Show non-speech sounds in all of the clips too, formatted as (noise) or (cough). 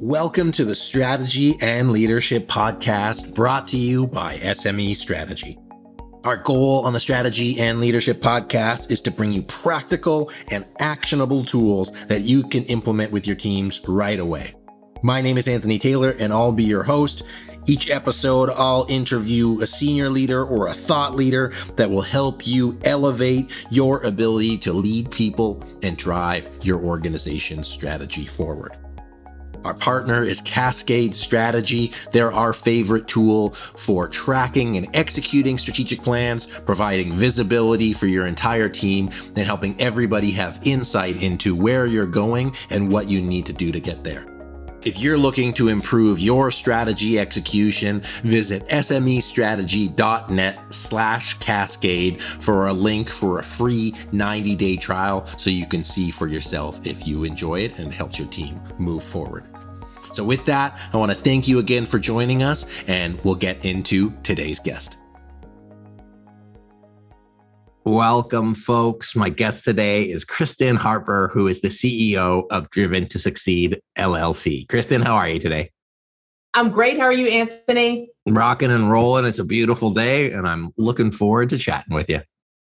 Welcome to the Strategy and Leadership Podcast brought to you by SME Strategy. Our goal on the Strategy and Leadership Podcast is to bring you practical and actionable tools that you can implement with your teams right away. My name is Anthony Taylor, and I'll be your host. Each episode, I'll interview a senior leader or a thought leader that will help you elevate your ability to lead people and drive your organization's strategy forward. Our partner is Cascade Strategy. They're our favorite tool for tracking and executing strategic plans, providing visibility for your entire team, and helping everybody have insight into where you're going and what you need to do to get there. If you're looking to improve your strategy execution, visit smestrategy.net slash cascade for a link for a free 90-day trial so you can see for yourself if you enjoy it and helps your team move forward. So, with that, I want to thank you again for joining us, and we'll get into today's guest. Welcome, folks. My guest today is Kristen Harper, who is the CEO of Driven to Succeed LLC. Kristen, how are you today? I'm great. How are you, Anthony? Rocking and rolling. It's a beautiful day, and I'm looking forward to chatting with you.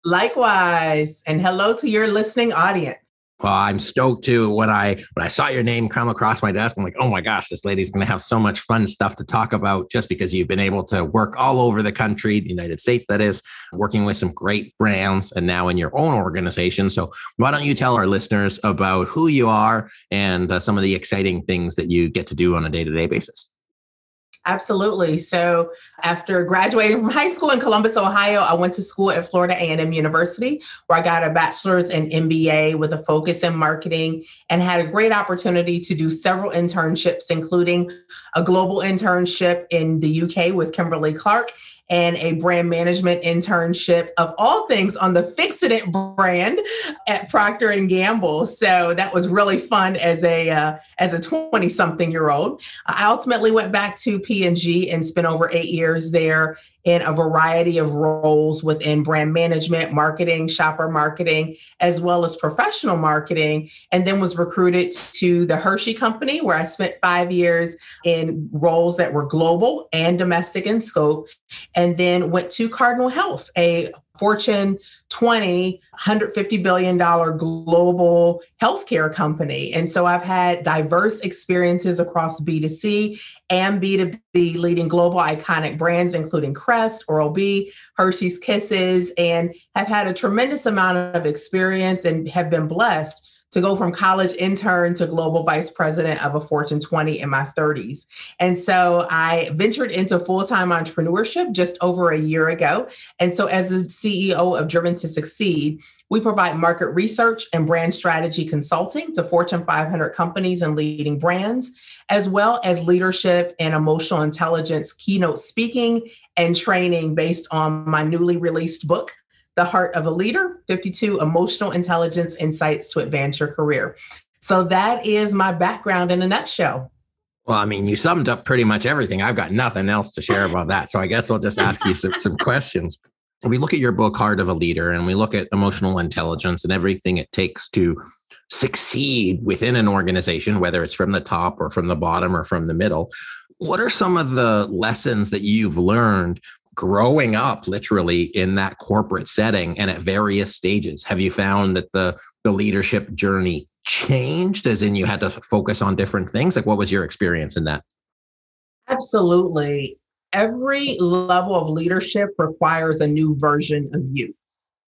Likewise. And hello to your listening audience. Well, I'm stoked too. When I when I saw your name come across my desk, I'm like, oh my gosh, this lady's going to have so much fun stuff to talk about. Just because you've been able to work all over the country, the United States, that is, working with some great brands, and now in your own organization. So, why don't you tell our listeners about who you are and uh, some of the exciting things that you get to do on a day to day basis? Absolutely. So after graduating from high school in Columbus, Ohio, I went to school at Florida A&M University where I got a bachelor's and MBA with a focus in marketing and had a great opportunity to do several internships including a global internship in the UK with Kimberly Clark and a brand management internship of all things on the Fixodent brand at Procter and Gamble. So that was really fun as a uh, as a 20 something year old. I ultimately went back to P&G and spent over 8 years there in a variety of roles within brand management, marketing, shopper marketing, as well as professional marketing, and then was recruited to the Hershey Company, where I spent five years in roles that were global and domestic in scope, and then went to Cardinal Health, a Fortune 20, $150 billion global healthcare company. And so I've had diverse experiences across B2C and B2B, leading global iconic brands, including Crest, Oral B, Hershey's Kisses, and have had a tremendous amount of experience and have been blessed to go from college intern to global vice president of a Fortune 20 in my 30s. And so I ventured into full time entrepreneurship just over a year ago. And so, as the CEO of Driven to Succeed, we provide market research and brand strategy consulting to Fortune 500 companies and leading brands, as well as leadership and emotional intelligence keynote speaking and training based on my newly released book, the Heart of a Leader 52 Emotional Intelligence Insights to Advance Your Career. So that is my background in a nutshell. Well, I mean, you summed up pretty much everything. I've got nothing else to share about that. So I guess I'll just ask you some, some questions. We look at your book, Heart of a Leader, and we look at emotional intelligence and everything it takes to succeed within an organization, whether it's from the top or from the bottom or from the middle. What are some of the lessons that you've learned growing up literally in that corporate setting and at various stages. Have you found that the the leadership journey changed as in you had to focus on different things? Like what was your experience in that? Absolutely. Every level of leadership requires a new version of you.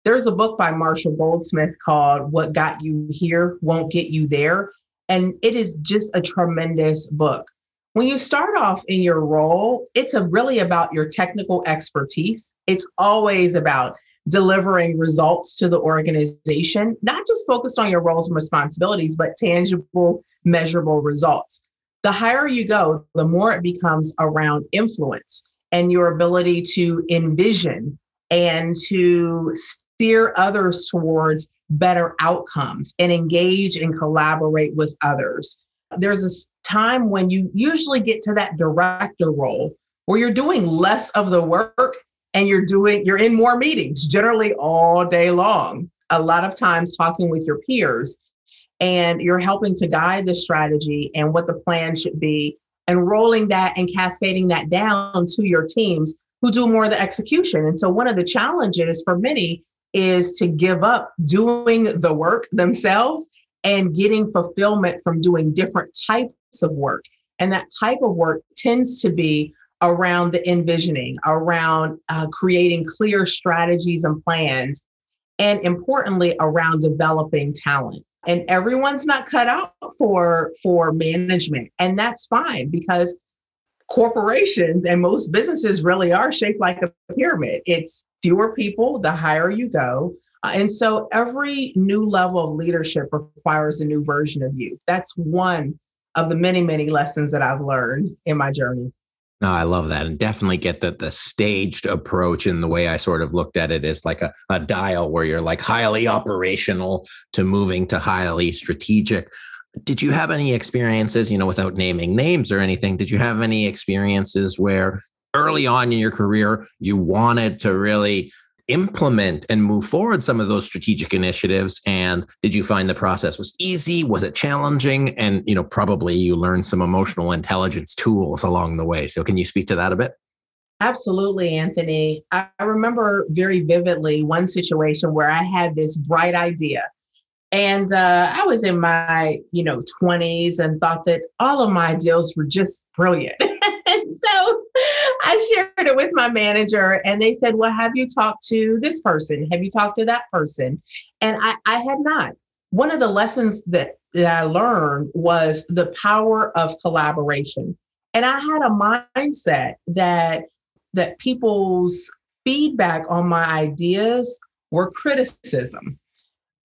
There's a book by marshall goldsmith called what got you here won't get you there and it is just a tremendous book when you start off in your role, it's really about your technical expertise. It's always about delivering results to the organization, not just focused on your roles and responsibilities, but tangible, measurable results. The higher you go, the more it becomes around influence and your ability to envision and to steer others towards better outcomes and engage and collaborate with others. There's a time when you usually get to that director role where you're doing less of the work and you're doing you're in more meetings generally all day long a lot of times talking with your peers and you're helping to guide the strategy and what the plan should be and rolling that and cascading that down to your teams who do more of the execution. And so one of the challenges for many is to give up doing the work themselves and getting fulfillment from doing different types of work. And that type of work tends to be around the envisioning, around uh, creating clear strategies and plans, and importantly, around developing talent. And everyone's not cut out for for management, and that's fine because corporations and most businesses really are shaped like a pyramid. It's fewer people the higher you go. Uh, and so every new level of leadership requires a new version of you. That's one of the many, many lessons that I've learned in my journey. No, I love that. And definitely get that the staged approach in the way I sort of looked at it is like a, a dial where you're like highly operational to moving to highly strategic. Did you have any experiences, you know, without naming names or anything, did you have any experiences where early on in your career you wanted to really implement and move forward some of those strategic initiatives? And did you find the process was easy? Was it challenging? And you know probably you learned some emotional intelligence tools along the way. So can you speak to that a bit? Absolutely anthony. I remember very vividly one situation where i had this bright idea. And uh, i was in my you know 20s and thought that all of my ideas were just brilliant (laughs) I shared it with my manager, and they said, Well, have you talked to this person? Have you talked to that person? And I, I had not. One of the lessons that, that I learned was the power of collaboration. And I had a mindset that that people's feedback on my ideas were criticism.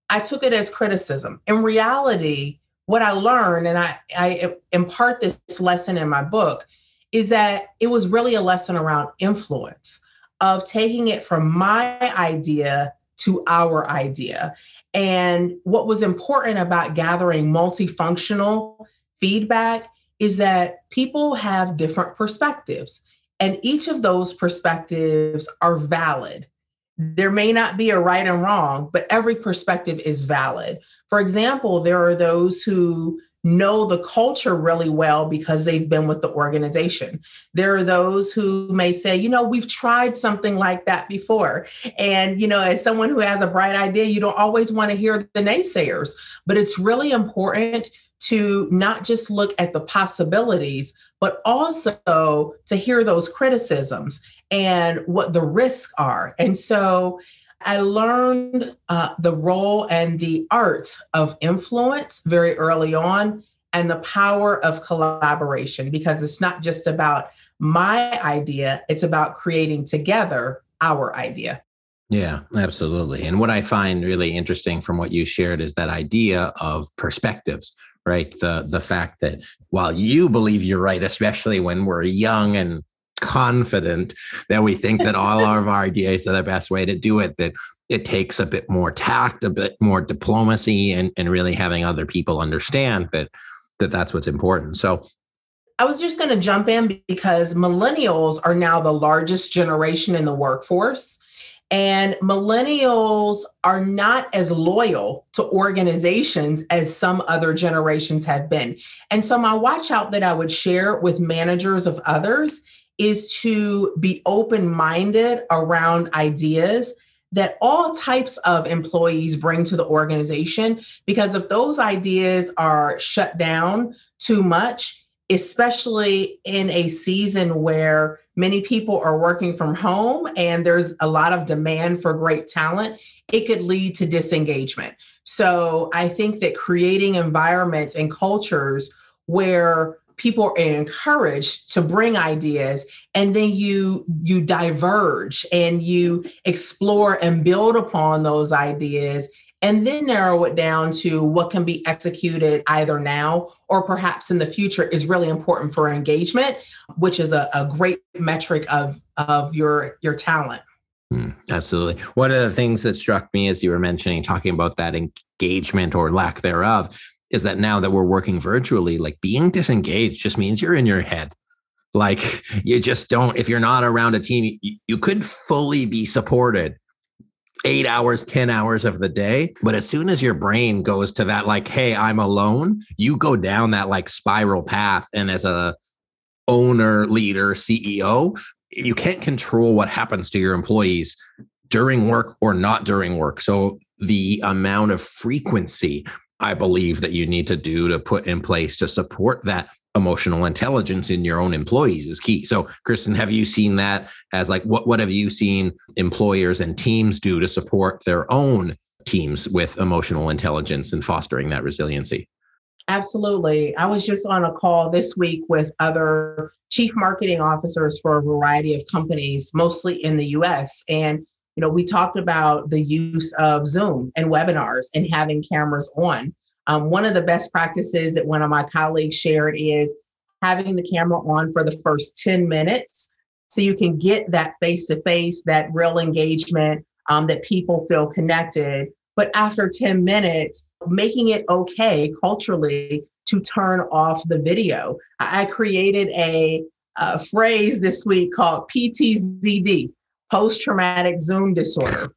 I took it as criticism. In reality, what I learned, and I, I impart this lesson in my book, is that it was really a lesson around influence of taking it from my idea to our idea. And what was important about gathering multifunctional feedback is that people have different perspectives, and each of those perspectives are valid. There may not be a right and wrong, but every perspective is valid. For example, there are those who know the culture really well because they've been with the organization. There are those who may say, you know, we've tried something like that before. And, you know, as someone who has a bright idea, you don't always want to hear the naysayers, but it's really important to not just look at the possibilities, but also to hear those criticisms and what the risks are. And so, I learned uh, the role and the art of influence very early on and the power of collaboration because it's not just about my idea, it's about creating together our idea. Yeah, absolutely. And what I find really interesting from what you shared is that idea of perspectives, right? The the fact that while you believe you're right, especially when we're young and confident that we think that all (laughs) of our ideas are the best way to do it, that it takes a bit more tact, a bit more diplomacy, and, and really having other people understand that, that that's what's important. So I was just going to jump in because millennials are now the largest generation in the workforce. And millennials are not as loyal to organizations as some other generations have been. And so, my watch out that I would share with managers of others is to be open minded around ideas that all types of employees bring to the organization. Because if those ideas are shut down too much, especially in a season where many people are working from home and there's a lot of demand for great talent, it could lead to disengagement. So I think that creating environments and cultures where people are encouraged to bring ideas and then you you diverge and you explore and build upon those ideas and then narrow it down to what can be executed either now or perhaps in the future is really important for engagement which is a, a great metric of of your your talent Mm, absolutely. One of the things that struck me as you were mentioning, talking about that engagement or lack thereof, is that now that we're working virtually, like being disengaged just means you're in your head. Like (laughs) you just don't, if you're not around a team, you, you could fully be supported eight hours, 10 hours of the day. But as soon as your brain goes to that, like, hey, I'm alone, you go down that like spiral path. And as a owner, leader, CEO, you can't control what happens to your employees during work or not during work. So the amount of frequency I believe that you need to do to put in place to support that emotional intelligence in your own employees is key. So, Kristen, have you seen that as like what what have you seen employers and teams do to support their own teams with emotional intelligence and fostering that resiliency? Absolutely. I was just on a call this week with other chief marketing officers for a variety of companies, mostly in the US. And, you know, we talked about the use of Zoom and webinars and having cameras on. Um, one of the best practices that one of my colleagues shared is having the camera on for the first 10 minutes so you can get that face to face, that real engagement, um, that people feel connected. But after 10 minutes, making it okay culturally to turn off the video. I created a, a phrase this week called PTZD, post traumatic Zoom disorder.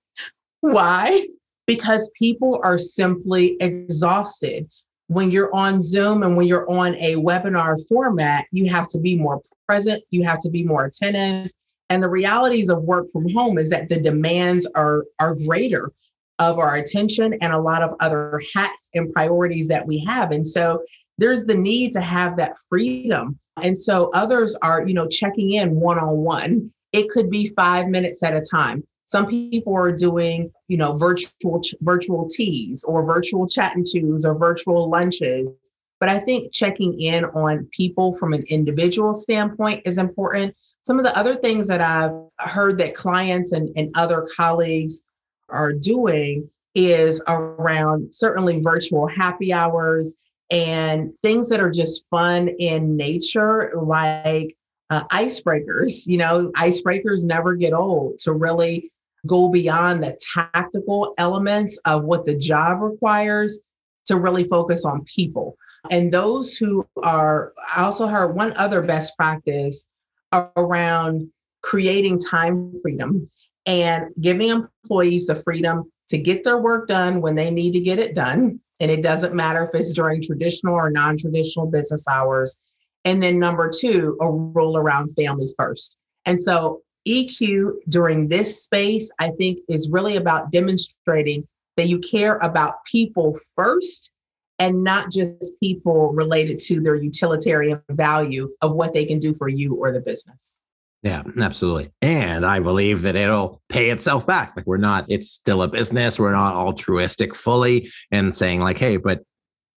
Why? Because people are simply exhausted. When you're on Zoom and when you're on a webinar format, you have to be more present, you have to be more attentive. And the realities of work from home is that the demands are, are greater of our attention and a lot of other hats and priorities that we have. And so there's the need to have that freedom. And so others are, you know, checking in one on one. It could be five minutes at a time. Some people are doing, you know, virtual virtual teas or virtual chat and chews or virtual lunches. But I think checking in on people from an individual standpoint is important. Some of the other things that I've heard that clients and, and other colleagues are doing is around certainly virtual happy hours and things that are just fun in nature, like uh, icebreakers. You know, icebreakers never get old to really go beyond the tactical elements of what the job requires to really focus on people. And those who are, I also heard one other best practice around creating time freedom and giving employees the freedom to get their work done when they need to get it done and it doesn't matter if it's during traditional or non traditional business hours. And then number two, a roll around family first. And so EQ during this space, I think, is really about demonstrating that you care about people first and not just people related to their utilitarian value of what they can do for you or the business. Yeah, absolutely. And I believe that it'll pay itself back. Like we're not, it's still a business. We're not altruistic fully and saying, like, hey, but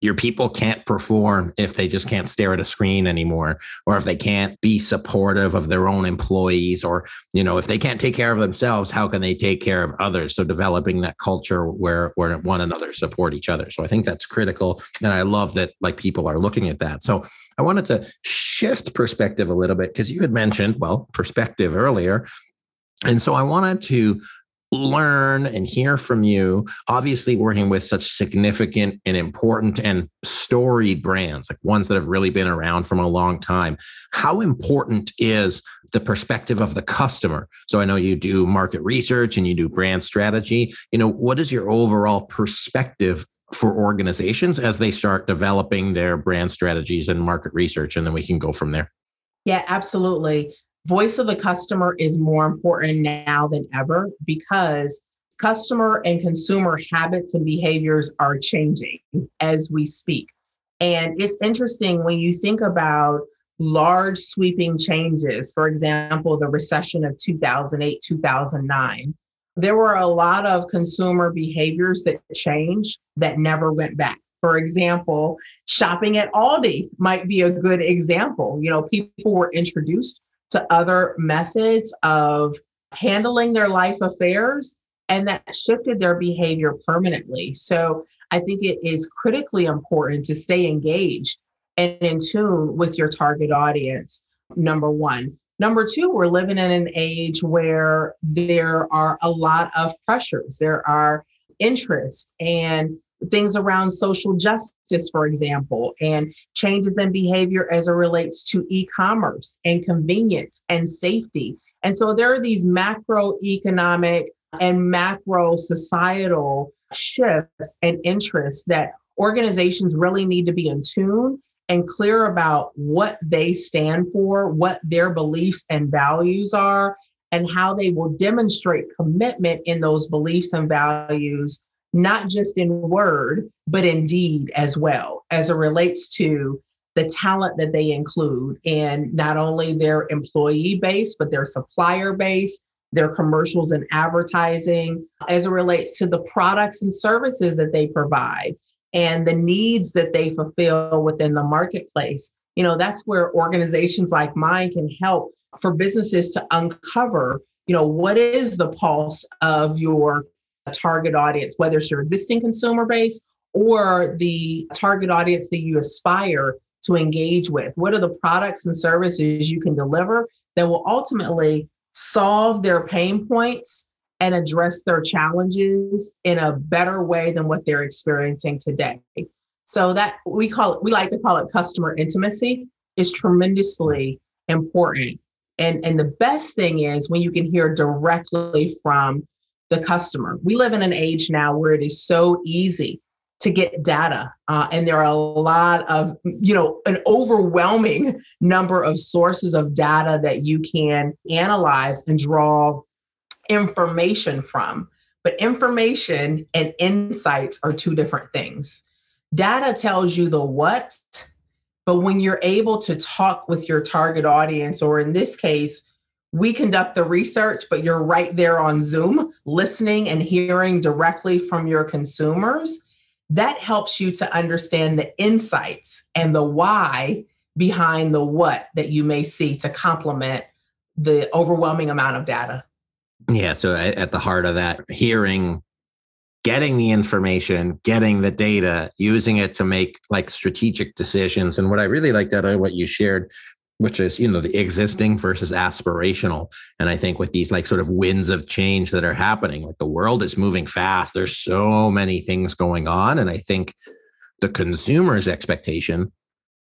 your people can't perform if they just can't stare at a screen anymore or if they can't be supportive of their own employees or you know if they can't take care of themselves how can they take care of others? So developing that culture where where one another support each other. So i think that's critical and i love that like people are looking at that. So i wanted to shift perspective a little bit because you had mentioned well perspective earlier. And so I wanted to learn and hear from you. Obviously, working with such significant and important and storied brands, like ones that have really been around from a long time. How important is the perspective of the customer? So I know you do market research and you do brand strategy. You know, what is your overall perspective for organizations as they start developing their brand strategies and market research? And then we can go from there. Yeah, absolutely voice of the customer is more important now than ever because customer and consumer habits and behaviors are changing as we speak. And it's interesting when you think about large sweeping changes, for example, the recession of 2008, 2009. There were a lot of consumer behaviors that changed that never went back. For example, shopping at Aldi might be a good example. You know, people were introduced to other methods of handling their life affairs and that shifted their behavior permanently. So I think it is critically important to stay engaged and in tune with your target audience, number one. Number two, we're living in an age where there are a lot of pressures. There are interests and things around social justice, for example, and changes in behavior as it relates to e commerce and convenience and safety. And so there are these macroeconomic and macro societal shifts and interests that organizations really need to be in tune and clear about what they stand for, what their beliefs and values are, and how they will demonstrate commitment in those beliefs and values, not just in word, but in deed as well, as it relates to the talent that they include in not only their employee base, but their supplier base, their commercials and advertising, as it relates to the products and services that they provide and the needs that they fulfill within the marketplace. You know, that's where organizations like mine can help for businesses to uncover, you know, what is the pulse of your target audience, whether it's your existing consumer base or the target audience that you aspire to engage with. What are the products and services you can deliver that will ultimately solve their pain points and address their challenges in a better way than what they're experiencing today. So that we call it, we like to call it customer intimacy is tremendously important. And, and the best thing is when you can hear directly from the customer. We live in an age now where it is so easy to get data. Uh, and there are a lot of, you know, an overwhelming number of sources of data that you can analyze and draw information from. But information and insights are two different things. Data tells you the what, but when you're able to talk with your target audience, or in this case, we conduct the research, but you're right there on Zoom listening and hearing directly from your consumers, that helps you to understand the insights and the why behind the what that you may see to complement the overwhelming amount of data. Yeah. So at the heart of that, hearing, getting the information, getting the data, using it to make like strategic decisions. And what I really liked out of uh, what you shared, which is, you know, the existing versus aspirational. And I think with these like sort of winds of change that are happening, like the world is moving fast. There's so many things going on. And I think the consumer's expectation,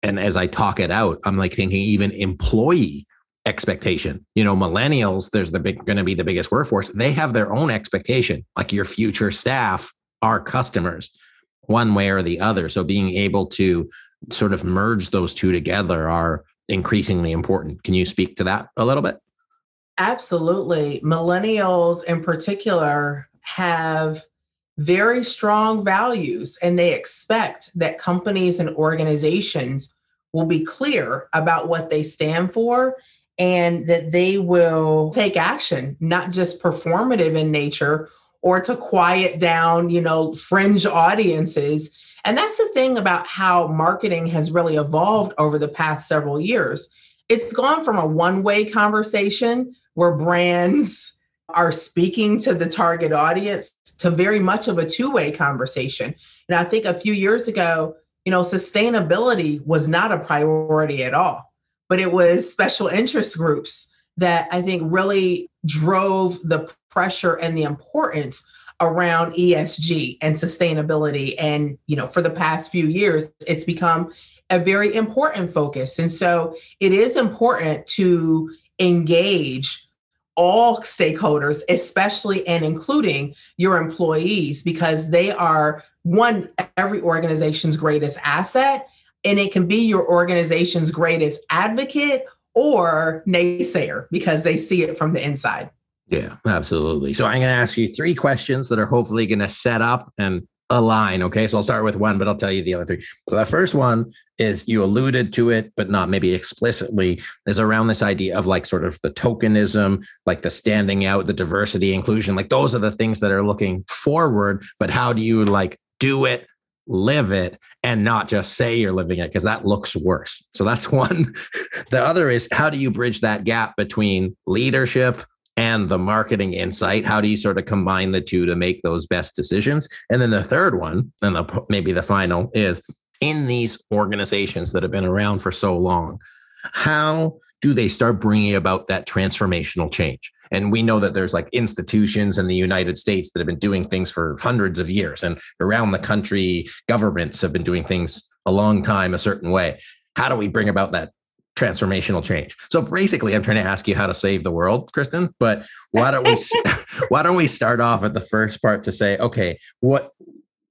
and as I talk it out, I'm like thinking even employee expectation. You know, millennials, there's the big going to be the biggest workforce. They have their own expectation. Like your future staff are customers one way or the other. So being able to sort of merge those two together are increasingly important. Can you speak to that a little bit? Absolutely. Millennials in particular have very strong values and they expect that companies and organizations will be clear about what they stand for and that they will take action, not just performative in nature or to quiet down, you know, fringe audiences. And that's the thing about how marketing has really evolved over the past several years. It's gone from a one way conversation where brands (laughs) are speaking to the target audience to very much of a two way conversation. And I think a few years ago, you know, sustainability was not a priority at all but it was special interest groups that I think really drove the pressure and the importance around ESG and sustainability. And, you know, for the past few years, it's become a very important focus. And so it is important to engage all stakeholders, especially and including your employees, because they are one, every organization's greatest asset and it can be your organization's greatest advocate or naysayer because they see it from the inside. Yeah, absolutely. So I'm going to ask you three questions that are hopefully going to set up and align. Okay. So I'll start with one, but I'll tell you the other three. So the first one is you alluded to it, but not maybe explicitly, is around this idea of like sort of the tokenism, like the standing out, the diversity, inclusion. Like those are the things that are looking forward. But how do you like do it live it and not just say you're living it because that looks worse. So that's (laughs) one. the other is how do you bridge that gap between leadership and the marketing insight? How do you sort of combine the two to make those best decisions? And then the third one, and the, maybe the final, is in these organizations that have been around for so long, how do they start bringing about that transformational change? And we know that there's like institutions in the United States that have been doing things for hundreds of years, and around the country, governments have been doing things a long time a certain way. How do we bring about that transformational change. So basically, I'm trying to ask you how to save the world, Kristen. But why don't we (laughs) (laughs) why don't we start off at the first part to say, okay, what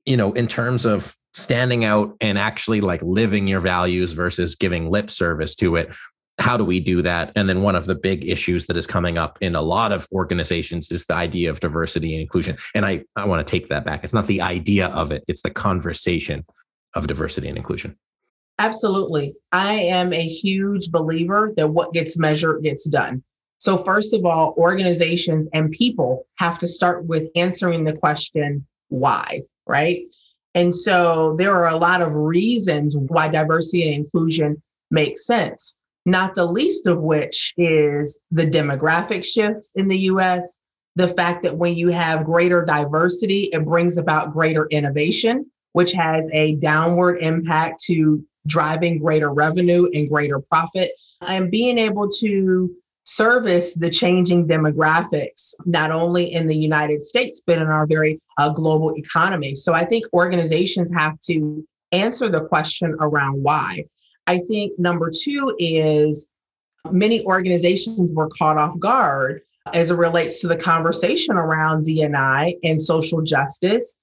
you know, in terms of standing out and actually like living your values versus giving lip service to it. How do we do that? And then one of the big issues that is coming up in a lot of organizations is the idea of diversity and inclusion. And I, I want to take that back. It's not the idea of it, it's the conversation of diversity and inclusion. Absolutely. I am a huge believer that what gets measured gets done. So, first of all, organizations and people have to start with answering the question, why, right? And so, there are a lot of reasons why diversity and inclusion makes sense, not the least of which is the demographic shifts in the US, the fact that when you have greater diversity, it brings about greater innovation, which has a downward impact to driving greater revenue and greater profit, and being able to service the changing demographics, not only in the United States, but in our very uh, global economy. So I think organizations have to answer the question around why. I think number two is many organizations were caught off guard as it relates to the conversation around D&I and social justice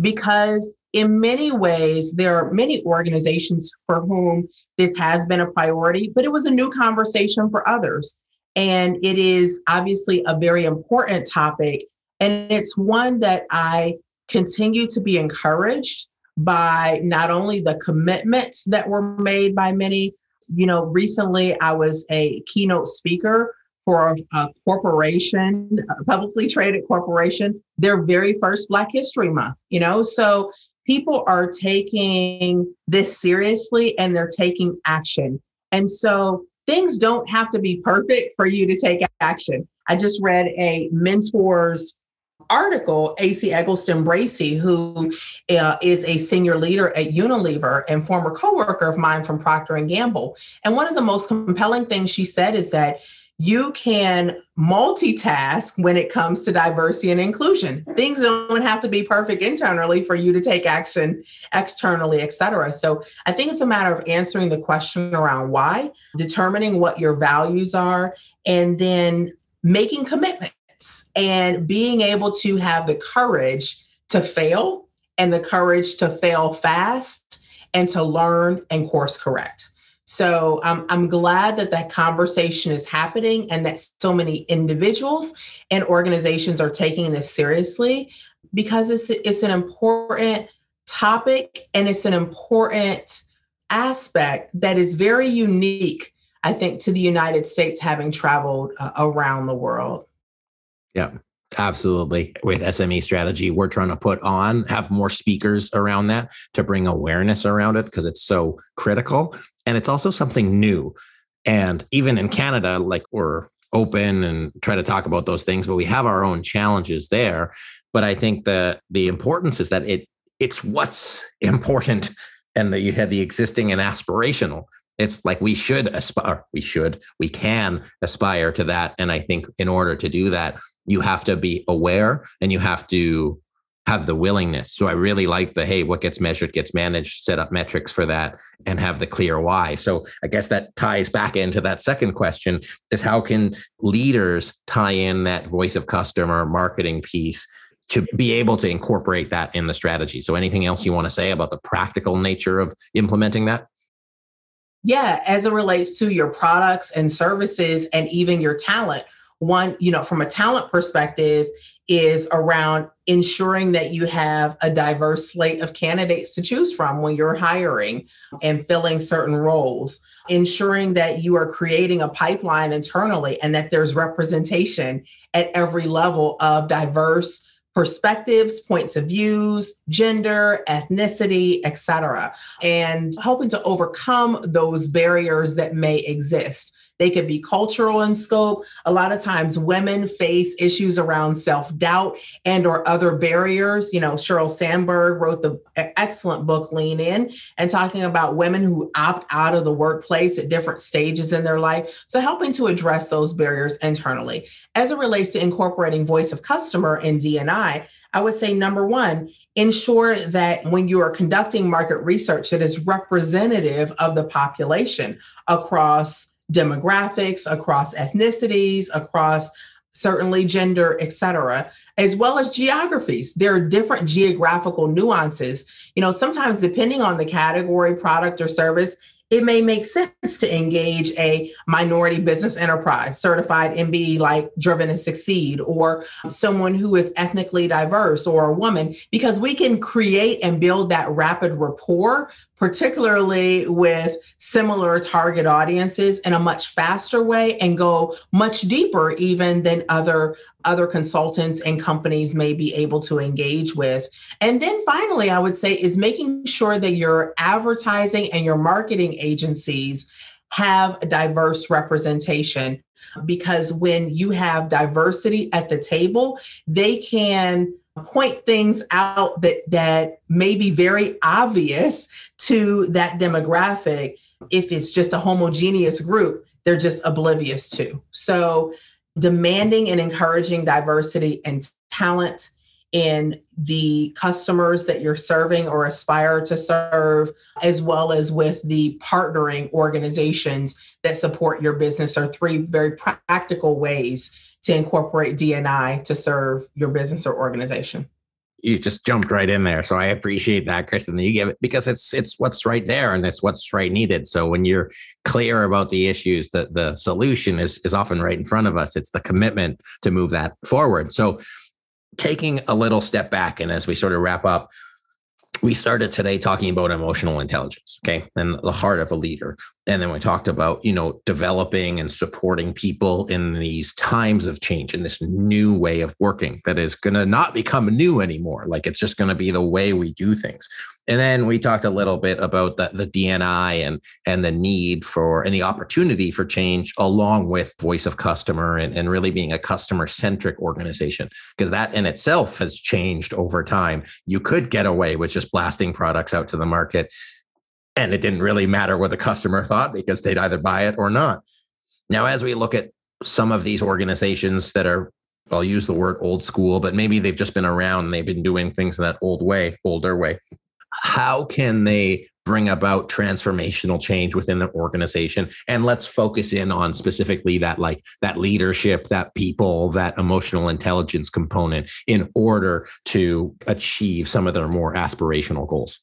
because in many ways, there are many organizations for whom this has been a priority, but it was a new conversation for others. And it is obviously a very important topic. And it's one that I continue to be encouraged by not only the commitments that were made by many. You know, recently I was a keynote speaker for a corporation, a publicly traded corporation, their very first Black History Month, you know? So people are taking this seriously and they're taking action. And so things don't have to be perfect for you to take action. I just read a mentor's article, Esi Eggleston Bracey, who uh, is a senior leader at Unilever and former coworker of mine from Procter and Gamble. And one of the most compelling things she said is that you can multitask when it comes to diversity and inclusion. Things don't have to be perfect internally for you to take action externally, et cetera. So I think it's a matter of answering the question around why, determining what your values are, and then making commitments and being able to have the courage to fail and the courage to fail fast and to learn and course correct. So um, I'm glad that that conversation is happening and that so many individuals and organizations are taking this seriously because it's, it's an important topic and it's an important aspect that is very unique, I think, to the United States having traveled uh, around the world. Yeah. Absolutely. With SME strategy, we're trying to put on, have more speakers around that to bring awareness around it because it's so critical. And it's also something new. And even in Canada, like we're open and try to talk about those things, but we have our own challenges there. But I think the the importance is that it it's what's (laughs) important and that you had the existing and aspirational it's like we should aspire we should we can aspire to that and i think in order to do that you have to be aware and you have to have the willingness. So i really like the hey what gets measured gets managed set up metrics for that and have the clear why. So i guess that ties back into that second question is how can leaders tie in that voice of customer marketing piece to be able to incorporate that in the strategy? So anything else you want to say about the practical nature of implementing that? Yeah, as it relates to your products and services and even your talent. One, you know, from a talent perspective, is around ensuring that you have a diverse slate of candidates to choose from when you're hiring and filling certain roles, ensuring that you are creating a pipeline internally and that there's representation at every level of diverse perspectives, points of views, gender, ethnicity, etc., and hoping to overcome those barriers that may exist. They could be cultural in scope. A lot of times women face issues around self-doubt and or other barriers. You know, Sheryl Sandberg wrote the excellent book Lean In and talking about women who opt out of the workplace at different stages in their life. So helping to address those barriers internally. As it relates to incorporating voice of customer in D&I, I would say number one, ensure that when you are conducting market research that is representative of the population across demographics, across ethnicities, across certainly gender, et cetera, as well as geographies. There are different geographical nuances. You know, sometimes depending on the category, product, or service, it may make sense to engage a minority business enterprise certified MBE like Driven to Succeed or someone who is ethnically diverse or a woman because we can create and build that rapid rapport particularly with similar target audiences in a much faster way and go much deeper even than other other consultants and companies may be able to engage with. And then finally, I would say is making sure that your advertising and your marketing agencies have diverse representation because when you have diversity at the table, they can point things out that that may be very obvious to that demographic if it's just a homogeneous group they're just oblivious to so demanding and encouraging diversity and talent in the customers that you're serving or aspire to serve, as well as with the partnering organizations that support your business, are three very practical ways to incorporate D&I to serve your business or organization you just jumped right in there. So I appreciate that, Kristen. That you give it because it's it's what's right there and it's what's right needed. So when you're clear about the issues, the the solution is is often right in front of us. It's the commitment to move that forward. So taking a little step back and as we sort of wrap up, we started today talking about emotional intelligence, okay, and the heart of a leader. And then we talked about, you know, developing and supporting people in these times of change in this new way of working that is going to not become new anymore. Like it's just going to be the way we do things. And then we talked a little bit about the, the D&I and and the need for and the opportunity for change along with voice of customer and, and really being a customer centric organization because that in itself has changed over time. You could get away with just blasting products out to the market and it didn't really matter what the customer (laughs) thought because they'd either buy it or not. Now, as we look at some of these organizations that are, I'll use the word old school, but maybe they've just been around and they've been doing things in that old way, older way. How can they bring about transformational change within the organization? And let's focus in on specifically that, like that leadership, that people, that emotional intelligence component in order to achieve some of their more aspirational goals.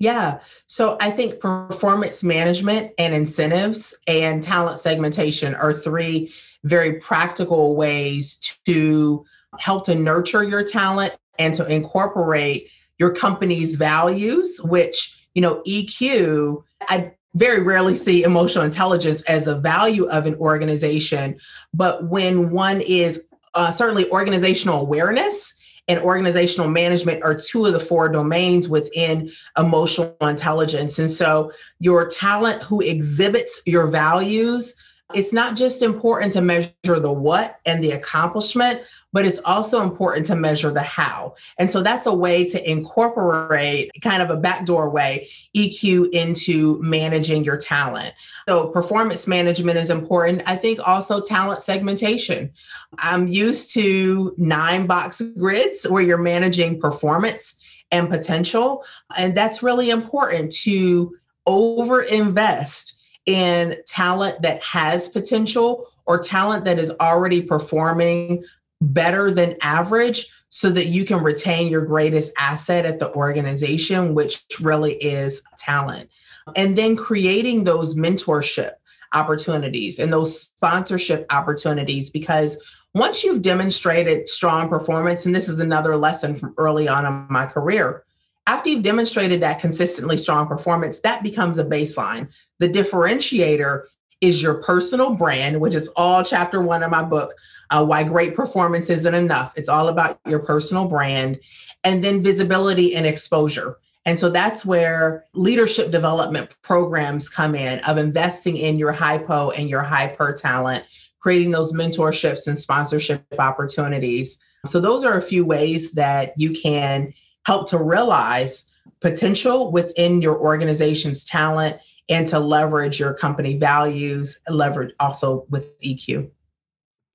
Yeah. So I think performance management and incentives and talent segmentation are three very practical ways to help to nurture your talent and to incorporate your company's values, which, you know, EQ, I very rarely see emotional intelligence as a value of an organization. But when one is uh, certainly organizational awareness, and organizational management are two of the four domains within emotional intelligence. And so, your talent who exhibits your values it's not just important to measure the what and the accomplishment, but it's also important to measure the how. And so that's a way to incorporate kind of a backdoor way EQ into managing your talent. So performance management is important. I think also talent segmentation. I'm used to nine box grids where you're managing performance and potential. And that's really important to over invest in talent that has potential or talent that is already performing better than average so that you can retain your greatest asset at the organization, which really is talent. And then creating those mentorship opportunities and those sponsorship opportunities because once you've demonstrated strong performance, and this is another lesson from early on in my career, after you've demonstrated that consistently strong performance, that becomes a baseline. The differentiator is your personal brand, which is all chapter one of my book, uh, Why Great Performance Isn't Enough. It's all about your personal brand, and then visibility and exposure. And so that's where leadership development programs come in of investing in your hypo and your hyper talent, creating those mentorships and sponsorship opportunities. So those are a few ways that you can help to realize potential within your organization's talent and to leverage your company values, leverage also with EQ.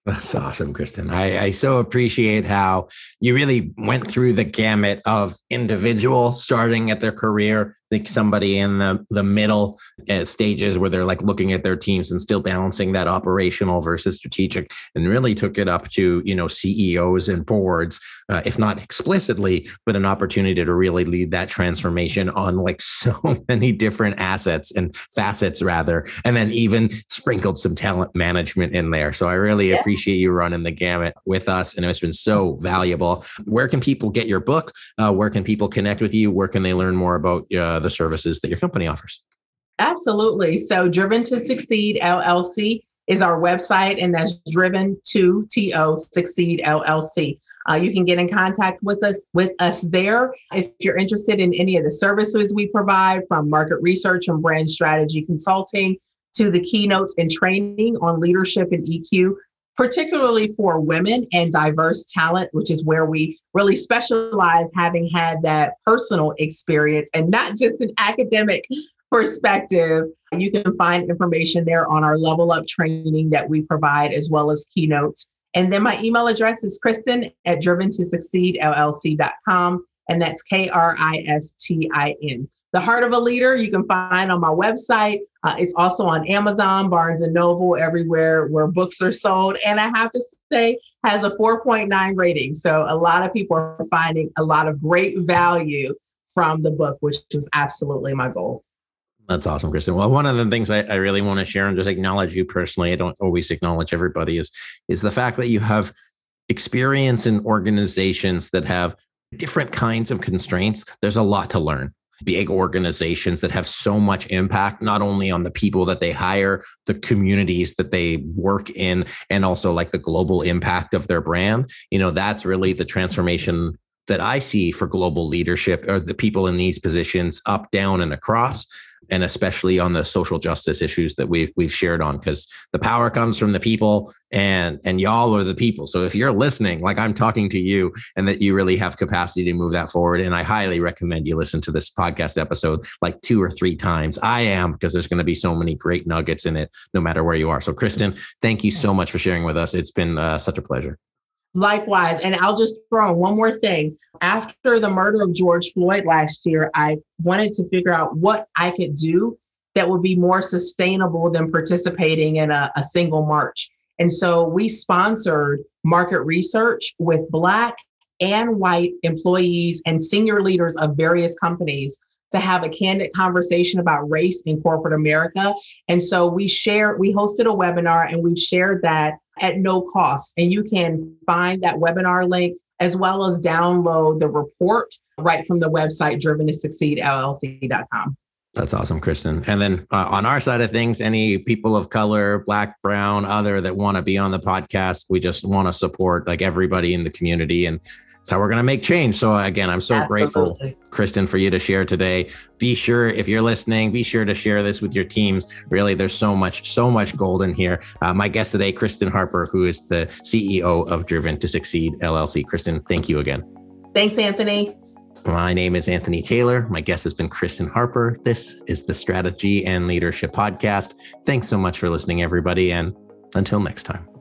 That's awesome, Kristen. I, I, so appreciate how you really went through the gamut of individual starting at their career think somebody in the, the middle uh, stages where they're like looking at their teams and still balancing that operational versus strategic and really took it up to you know ceos and boards uh, if not explicitly but an opportunity to really lead that transformation on like (laughs) so many different assets and facets rather and then even sprinkled some talent management in there. So i really yeah. appreciate you running the gamut with us and it's been so valuable. Where can people get your book? Uh, where can people connect with you? Where can they learn more about uh, the services that your company offers. Absolutely. So, Driven to Succeed LLC is our website, and that's driven to to succeed LLC. Uh, you can get in contact with us with us there if you're interested in any of the services we provide, from market research and brand strategy consulting to the keynotes and training on leadership and EQ particularly for women and diverse talent, which is where we really specialize, having had that personal experience and not just an academic perspective. You can find information there on our level up training that we provide, as well as keynotes. And then my email address is Kristin at driven to succeed LLC.com. And that's K R I S T I N. The Heart of a Leader, you can find on my website. Uh, it's also on Amazon, Barnes and Noble, everywhere where books are sold. And I have to say, has a 4.9 rating. So a lot of people are finding a lot of great value from the book, which was absolutely my goal. That's awesome, Kristin. Well, one of the things I, I really want to share and just acknowledge you personally, I don't always acknowledge everybody, is is the fact that you have experience in organizations that have different kinds of constraints. There's a lot to learn big organizations that have so much impact, not only on the people that they hire, the communities that they work in, and also like the global impact of their brand. You know, that's really the transformation that I see for global leadership or the people in these positions up, down, and across and especially on the social justice issues that we've we've shared on because the power comes from the people and and y'all are the people. So if you're listening like i'm talking to you and that you really have capacity to move that forward. And i highly recommend you listen to this podcast episode like two or three times. I am because there's going to be so many great nuggets in it no matter where you are. So kristin thank you so much for sharing with us. It's been uh, such a pleasure Likewise. And I'll just throw in one more thing. After the murder of George Floyd last year, I wanted to figure out what I could do that would be more sustainable than participating in a, a single march. And so we sponsored market research with Black and white employees and senior leaders of various companies to have a candid conversation about race in corporate America. And so we shared, we hosted a webinar and we've shared that at no cost. And you can find that webinar link as well as download the report right from the website driven to succeed llc.com. That's awesome, Kristin. And then uh, on our side of things, any people of color, black, brown, other that want to be on the podcast, we just want to support like everybody in the community and it's how we're going to make change. So again, I'm so Absolutely. grateful, Kristin, for you to share today. Be sure if you're listening, be sure to share this with your teams. Really, there's so much, so much gold in here. Uh, my guest today, Kristin Harper, who is the CEO of Driven to Succeed LLC. Kristin, thank you again. Thanks, Anthony. My name is Anthony Taylor. My guest has been Kristin Harper. This is the Strategy and Leadership Podcast. Thanks so much for listening, everybody. And until next time.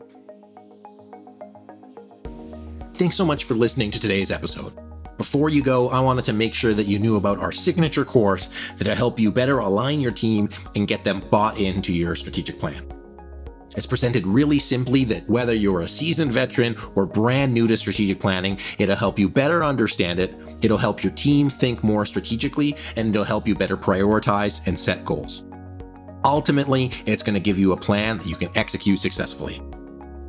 Thanks so much for listening to today's episode. Before you go, I wanted to make sure that you knew about our signature course that'll help you better align your team and get them bought into your strategic plan. It's presented really simply that whether you're a seasoned veteran or brand new to strategic planning, it'll help you better understand it, it'll help your team think more strategically, and it'll help you better prioritize and set goals. Ultimately, it's going to give you a plan that you can execute successfully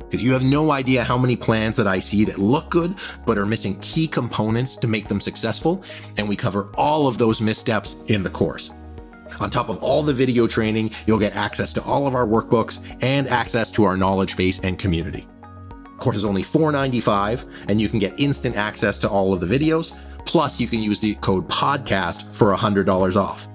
because you have no idea how many plans that I see that look good but are missing key components to make them successful, and we cover all of those missteps in the course. On top of all the video training, you'll get access to all of our workbooks and access to our knowledge base and community. Course is only $4.95, and you can get instant access to all of the videos, Plus, you can use the code podcast for $100 off.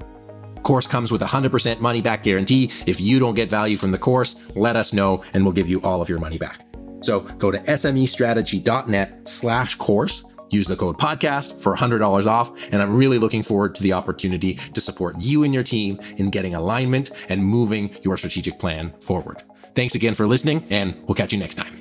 Course comes with a 100% money back guarantee. If you don't get value from the course, let us know and we'll give you all of your money back. So go to smestrategy.net slash course, use the code podcast for $100 off. And I'm really looking forward to the opportunity to support you and your team in getting alignment and moving your strategic plan forward. Thanks again for listening and we'll catch you next time.